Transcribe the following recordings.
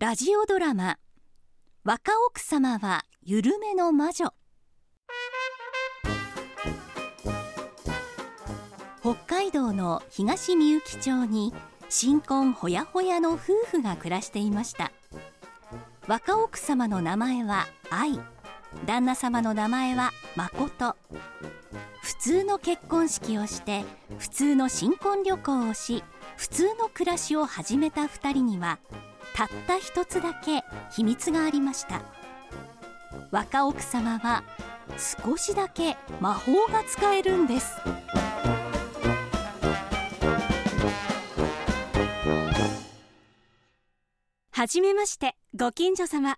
ラジオドラマ若奥様は緩めの魔女。北海道の東みゆき町に新婚ほやほやの夫婦が暮らしていました。若奥様の名前は愛。旦那様の名前は誠。普通の結婚式をして普通の新婚旅行をし普通の暮らしを始めた2人にはたった一つだけ秘密がありました。若奥様は少しだけ魔法が使えるんです。はじめましてご近所様。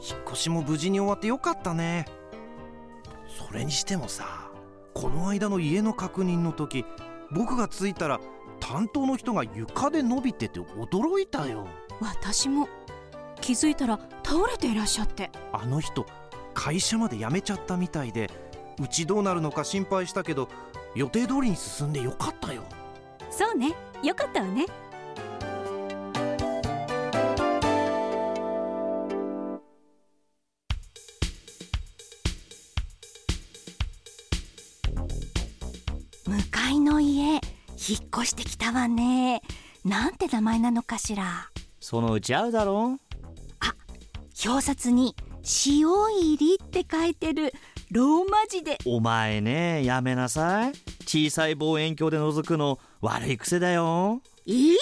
引っ越しも無事に終わってよかったね。それにしてもさこの間の家の確認の時僕が着いたら担当の人が床で伸びてて驚いたよ。私も。気づいたら倒れていらっしゃって。あの人会社まで辞めちゃったみたいでうちどうなるのか心配したけど予定通りに進んでよかったよ。そうね。よかったわね向かいの家引っ越してきたわね。なんて名前なのかしら。そのうち会うだろ表札に塩入りって書いてる。ローマ字で。お前ねやめなさい。小さい望遠鏡で覗くの悪い癖だよ。いいじ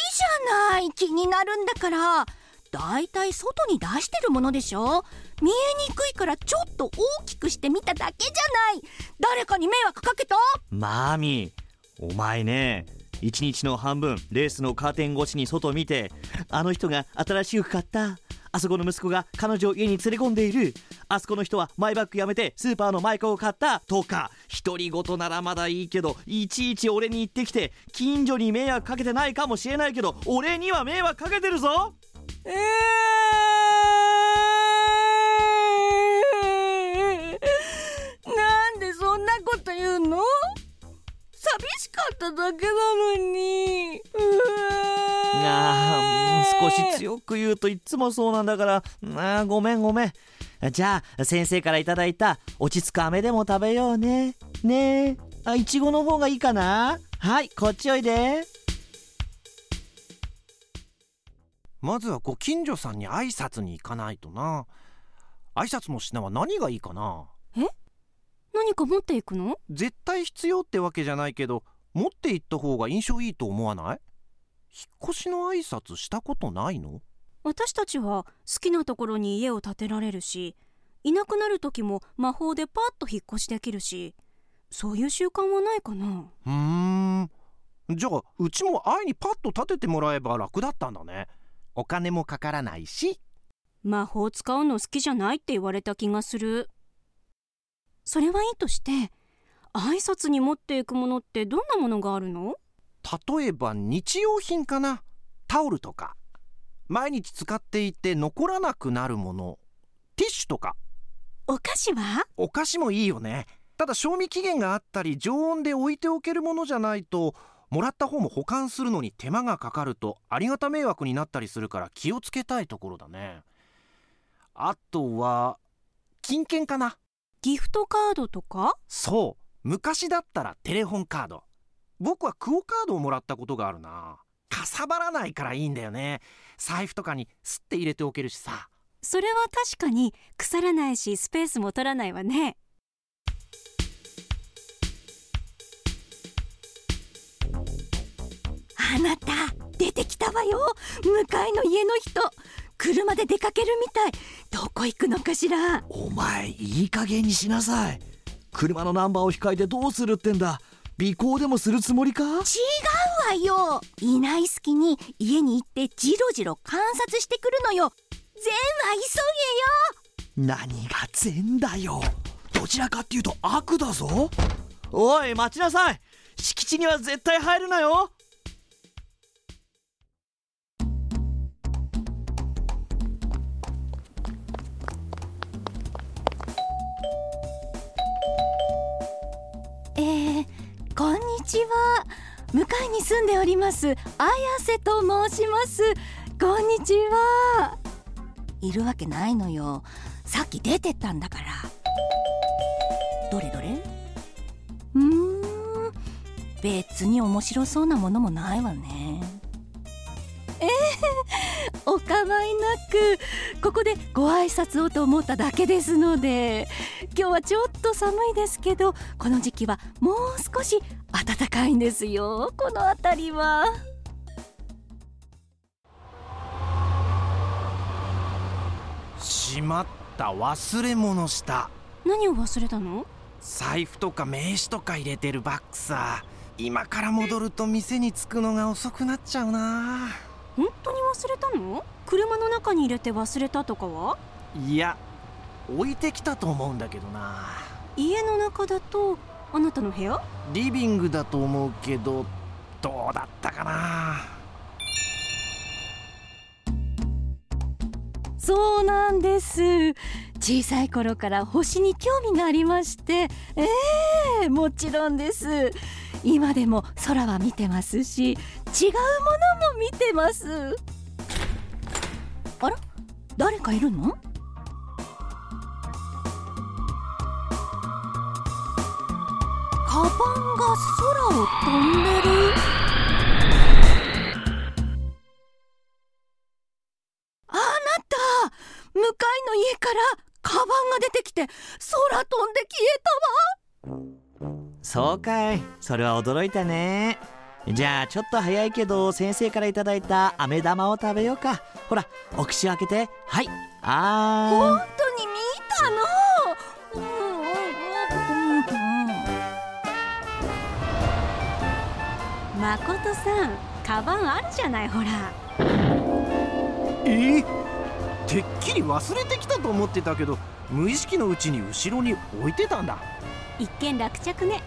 ゃない。気になるんだから。だいたい外に出してるものでしょ。見えにくいからちょっと大きくしてみただけじゃない。誰かに迷惑かけた？マーミーお前ね一日の半分レースのカーテン越しに外見てあの人が新しい服買ったあそこの息子が彼女を家に連れ込んでいるあそこの人はマイバッグやめてスーパーのマイクを買ったとか独り言ならまだいいけどいちいち俺に言ってきて近所に迷惑かけてないかもしれないけど俺には迷惑かけてるぞ。えー、だけなのに。あー。少し強く言うといつもそうなんだから。あーごめんごめん。じゃあ先生からいただいた落ち着く飴でも食べようね。ね。えあいちごの方がいいかな。はいこっちおいで。まずはご近所さんに挨拶に行かないとな。挨拶の品は何がいいかな。何か持っていくの？絶対必要ってわけじゃないけど持って行った方が印象いいと思わない？引っ越しの挨拶したことないの？私たちは好きなところに家を建てられるしいなくなる時も魔法でパッと引っ越しできるしそういう習慣はないかな。うーん。じゃあうちも愛にパッと立ててもらえば楽だったんだね。お金もかからないし。魔法使うの好きじゃないって言われた気がする。それはいいとして挨拶に持っていくものってどんなものがあるの？例えば日用品かな。タオルとか。毎日使っていて残らなくなるもの。ティッシュとか。お菓子は？お菓子もいいよね。ただ賞味期限があったり常温で置いておけるものじゃないともらった方も保管するのに手間がかかるとありがた迷惑になったりするから気をつけたいところだね。あとは金券かな。ギフトカードとか？そう昔だったらテレホンカード。僕はクオカードをもらったことがあるな。かさばらないからいいんだよね。財布とかにスッて入れておけるしさ。それは確かに腐らないしスペースも取らないわね。あなた出てきたわよ。向かいの家の人。車で出かけるみたい。どこ行くのかしら。お前いい加減にしなさい車のナンバーを控えてどうするってんだ？尾行でもするつもりか？違うわよ。いない隙に家に行ってジロジロ観察してくるのよ。全は急何が善だよ。どちらかっていうと悪だぞ。おい待ちなさい。敷地には絶対入るなよちは。向に住んでおります綾瀬と申します。こんにちは。いるわけないのよ。さっき出てったんだから。どれどれ？うーん。別に面白そうなものもないわね。いなくここでご挨拶をと思っただけですので今日はちょっと寒いですけどこの時期はもう少し暖かいんですよ。この辺りは。しまった忘れ物した。何を忘れたの？財布とか名刺とか入れてるバッグさ。今から戻ると店に着くのが遅くなっちゃうな本当に忘れたの？車の中に入れて忘れたとかは？いや置いてきたと思うんだけどな。家の中だとあなたの部屋？リビングだと思うけどどうだったかな。そうなんです。小さい頃から星に興味がありましてええもちろんです今でも空は見てますし違うものも見てます。あら？誰かいるの？カバンが空を飛んでる。あなた！向かいの家からカバンが出てきて空飛んで消えたわ。そうかい。それは驚いたね。じゃあちょっと早いけど先生からいただいた飴玉を食べようか。ほらお口を開けて。はい。あー。本当に見たの。うんうんうん誠さんカバンあるじゃないほら。え？てっきり忘れてきたと思ってたけど無意識のうちに後ろに置いてたんだ。一見落着ね